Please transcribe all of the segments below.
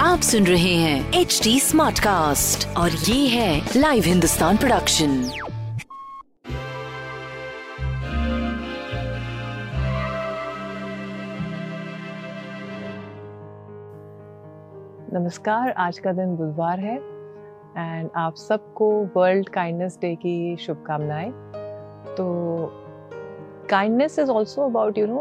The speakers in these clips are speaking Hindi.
आप सुन रहे हैं एच डी स्मार्ट कास्ट और ये है लाइव हिंदुस्तान प्रोडक्शन नमस्कार आज का दिन बुधवार है एंड आप सबको वर्ल्ड काइंडनेस डे की शुभकामनाएँ। तो kindness is also about you know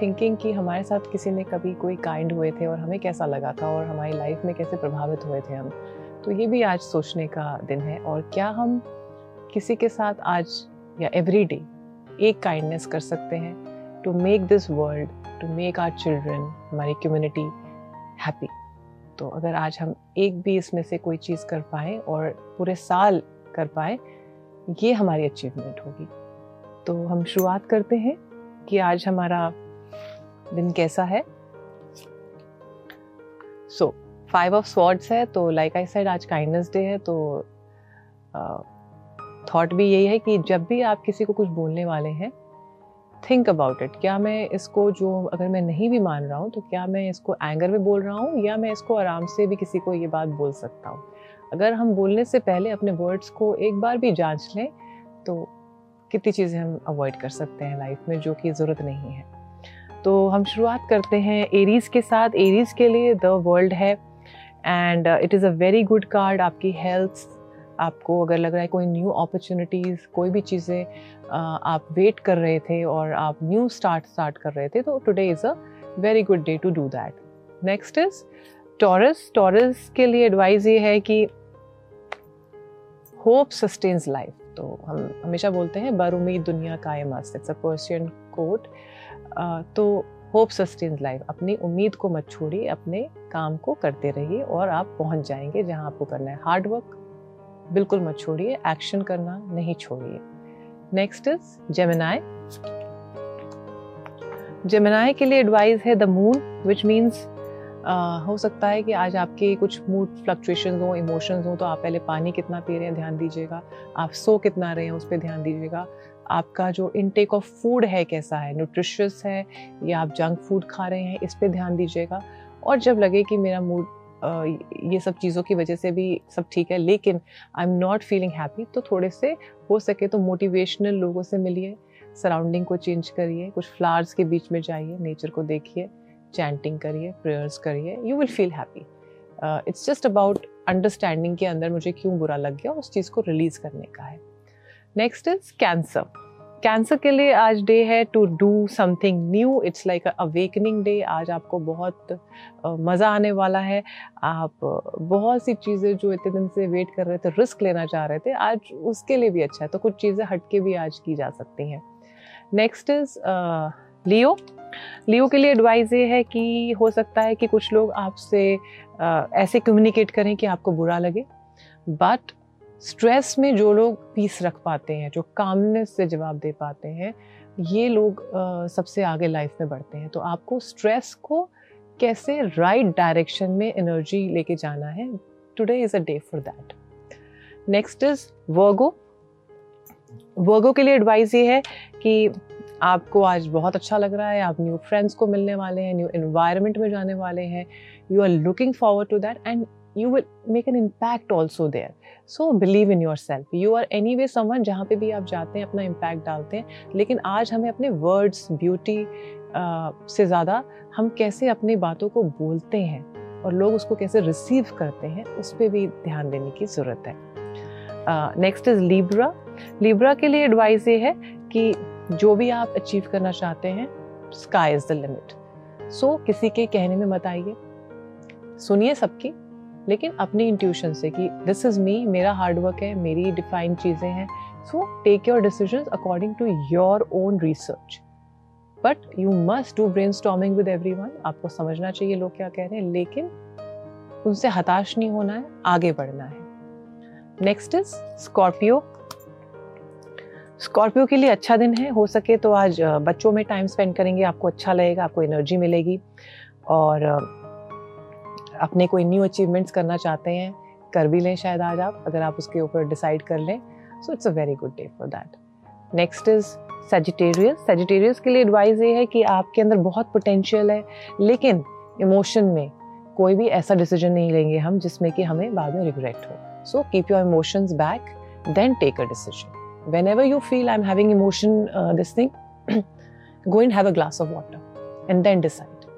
thinking कि हमारे साथ किसी ने कभी कोई काइंड हुए थे और हमें कैसा लगा था और हमारी लाइफ में कैसे प्रभावित हुए थे हम। तो ये भी आज सोचने का दिन है और क्या हम किसी के साथ आज या एवरी डे एक काइंडनेस कर सकते हैं to make this world to make our children हमारी कम्युनिटी हैप्पी तो अगर आज हम एक भी इसमें से कोई चीज़ कर पाएँ और पूरे साल कर पाएँ, ये हमारी अचीवमेंट होगी। तो हम शुरुआत करते हैं कि आज हमारा दिन कैसा है। सो फाइव ऑफ़ स्वॉर्ड्स है तो लाइक आई साइड आज काइंडनेस डे है तो थॉट भी यही है कि जब भी आप किसी को कुछ बोलने वाले हैं थिंक अबाउट इट क्या मैं इसको जो अगर मैं नहीं भी मान रहा हूँ तो क्या मैं इसको एंगर में बोल रहा हूँ, या मैं इसको आराम से भी किसी को ये बात बोल सकता हूँ? अगर हम बोलने से पहले अपने वर्ड्स को एक बार भी जाँच लें तो कितनी चीज़ें हम अवॉइड कर सकते हैं लाइफ में जो कि ज़रूरत नहीं है। तो हम शुरुआत करते हैं एरीज के साथ। एरीज के लिए द वर्ल्ड है and it is a very good card आपकी हेल्थ आपको अगर लग रहा है कोई न्यू अपॉर्चुनिटीज़ कोई भी चीज़ें uh, आप वेट कर रहे थे और आप न्यू स्टार्ट स्टार्ट कर रहे थे तो today is a very good day to do that next is Taurus Taurus के लिए एडवाइस ये है कि होप सस्टेन्स लाइफ तो हम हमेशा बोलते हैं बर उम्मीद दुनिया कायम मस्त इट्स अ पर्शियन कोट तो होप सस्टेन्स लाइफ अपनी उम्मीद को मत छोड़िए, अपने काम को करते रहिए और आप पहुँच जाएँगे जहाँ आपको करना है। हार्ड वर्क बिल्कुल मत छोड़िए एक्शन करना नहीं छोड़िए। नेक्स्ट इज़ जेमिनाई जेमिनाई के लिए एडवाइस है द मून विच मीन्स हो सकता है कि आज आपके कुछ मूड फ्लक्चुएशन हो इमोशंस हो तो आप पहले पानी कितना पी रहे हैं, ध्यान दीजिएगा। आप सो कितना रहे हैं, उस पर ध्यान दीजिएगा। आपका जो इनटेक ऑफ़ फ़ूड है कैसा है? न्यूट्रिशियस है या आप जंक फ़ूड खा रहे हैं, इस पर ध्यान दीजिएगा। और जब लगे कि मेरा मूड ये सब चीज़ों की वजह से भी सब ठीक है, लेकिन I am not feeling happy तो थोड़े से हो सके तो मोटिवेशनल लोगों से मिलिए सराउंडिंग को चेंज करिए, कुछ फ्लावर्स के बीच में जाइए नेचर को देखिए। चैंटिंग करिए प्रेयर्स करिए you will feel happy it's just about understanding के अंदर मुझे क्यों बुरा लग गया उस चीज़ को रिलीज़ करने का है। नेक्स्ट इज़ कैंसर कैंसर के लिए आज डे है to do something new it's like awakening day आज आपको बहुत uh, मज़ा आने वाला है। आप uh, बहुत सी चीज़ें जो इतने दिन से वेट कर रहे थे रिस्क लेना चाह रहे थे आज उसके लिए भी अच्छा है। तो कुछ चीज़ें हटके भी आज की जा सकती हैं। नेक्स्ट इज़ लियो। लियो के लिए एडवाइस ये है कि हो सकता है कि कुछ लोग आपसे ऐसे कम्युनिकेट करें कि आपको बुरा लगे। बट स्ट्रेस में जो लोग पीस रख पाते हैं जो कामनेस से जवाब दे पाते हैं ये लोग आ, सबसे आगे लाइफ में बढ़ते हैं। तो आपको स्ट्रेस को कैसे राइट right डायरेक्शन में एनर्जी लेके जाना है today is a day for that next is Virgo Virgo के लिए एडवाइस ये है कि आपको आज बहुत अच्छा लग रहा है, आप न्यू फ्रेंड्स को मिलने वाले हैं न्यू इन्वायरमेंट में जाने वाले हैं। You are looking forward to that and you will make an impact also there so believe in yourself you are anyway summon जहाँ पे भी आप जाते हैं, अपना इम्पैक्ट डालते हैं, लेकिन आज हमें अपने वर्ड्स ब्यूटी से ज़्यादा हम कैसे अपनी बातों को बोलते हैं और लोग उसको कैसे रिसीव करते हैं, उस पर भी ध्यान देने की ज़रूरत है। नेक्स्ट इज़ लीब्रा लीब्रा के लिए एडवाइस ये है कि जो भी आप अचीव करना चाहते हैं sky is the limit so किसी के कहने में मत आइए। सुनिए सबकी, लेकिन अपनी इंट्यूशन से कि दिस इज़ मी मेरा हार्डवर्क है, मेरी डिफाइंड चीज़ें हैं। So take your decision according to your own research but you must do brainstorming with every आपको समझना चाहिए लोग क्या कह रहे हैं, लेकिन उनसे हताश नहीं होना है, आगे बढ़ना है। नेक्स्ट इज़ स्कॉर्पियो स्कॉर्पियो के लिए अच्छा दिन है। हो सके तो आज बच्चों में टाइम स्पेंड करेंगे, आपको अच्छा लगेगा, आपको एनर्जी मिलेगी। और अपने कोई न्यू अचीवमेंट्स करना चाहते हैं, कर भी लें शायद आज आप, अगर आप उसके ऊपर डिसाइड कर लें। So it's a very good day for that next is Sagittarius Sagittarius के लिए एडवाइस ये है कि आपके अंदर बहुत पोटेंशियल है, लेकिन इमोशन में कोई भी ऐसा डिसीज़न नहीं लेंगे हम जिसमें कि हमें बाद में रिग्रेट हो। So keep your emotions back then take a decision ever you feel I am having emotion this thing go in have a glass of water and then decide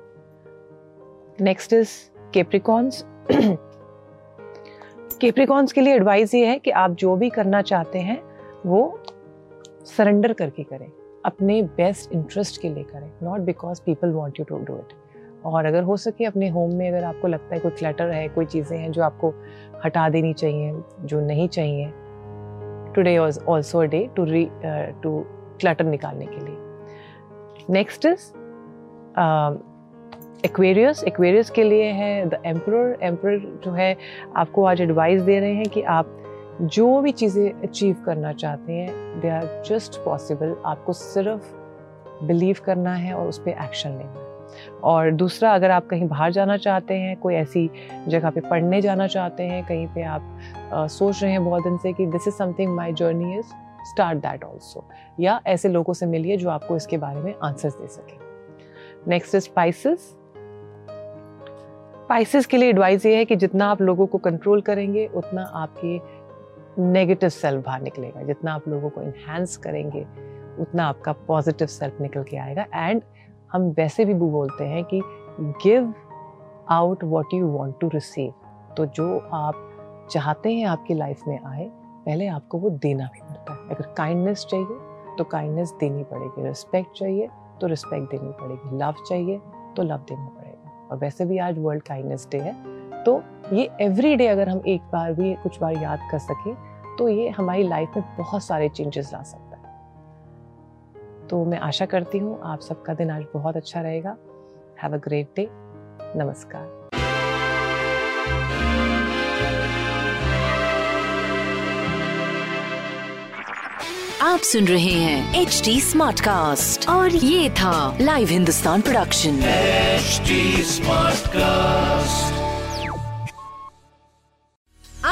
next is Capricorns Capricorns के लिए एडवाइस ये है कि आप जो भी करना चाहते हैं, वो सरेंडर करके करें। अपने बेस्ट इंटरेस्ट के लिए करें। Not because people want you to do it और अगर हो सके अपने होम में अगर आपको लगता है कोई क्लटर है, कोई चीज़ें हैं जो आपको हटा देनी चाहिए, जो नहीं चाहिए today was also a day to re to clutter निकालने के लिए। नेक्स्ट इज़ एक्वेरियस एक्वेरियस के लिए है द एम्पर एम्पर जो है, आपको आज एडवाइस दे रहे हैं कि आप जो भी चीज़ें अचीव करना चाहते हैं दे आर जस्ट पॉसिबल आपको सिर्फ़ बिलीव करना है और उस पर एक्शन लेना है। और दूसरा अगर आप कहीं बाहर जाना चाहते हैं कोई ऐसी जगह पे पढ़ने जाना चाहते हैं कहीं पे आप आ, सोच रहे हैं बहुत दिन से कि this is something my journey is start that also या ऐसे लोगों से मिलिए जो आपको इसके बारे में आंसर्स दे सके। नेक्स्ट इज़ स्पाइसेस स्पाइसेस के लिए एडवाइस ये है कि जितना आप लोगों को कंट्रोल करेंगे उतना आपके नेगेटिव सेल्फ बाहर निकलेगा। जितना आप लोगों को इन्हेंस करेंगे उतना आपका पॉजिटिव सेल्फ निकल के आएगा। एंड हम वैसे भी बोलते हैं कि give out what you want to receive तो जो आप चाहते हैं आपकी लाइफ में आए, पहले आपको वो देना भी पड़ता है। अगर काइंडनेस चाहिए तो काइंडनेस देनी पड़ेगी। रिस्पेक्ट चाहिए तो रिस्पेक्ट देनी पड़ेगी। लव चाहिए तो लव देना पड़ेगा। और वैसे भी आज वर्ल्ड काइंडनेस डे है तो ये एवरी डे अगर हम एक बार भी कुछ बार याद कर सकें तो ये हमारी लाइफ में बहुत सारे चेंजेस ला सकते है। तो मैं आशा करती हूँ आप सबका दिन आज बहुत अच्छा रहेगा। हैव अ ग्रेट डे नमस्कार। आप सुन रहे हैं एच डी स्मार्ट कास्ट और ये था live Hindustan production smart cast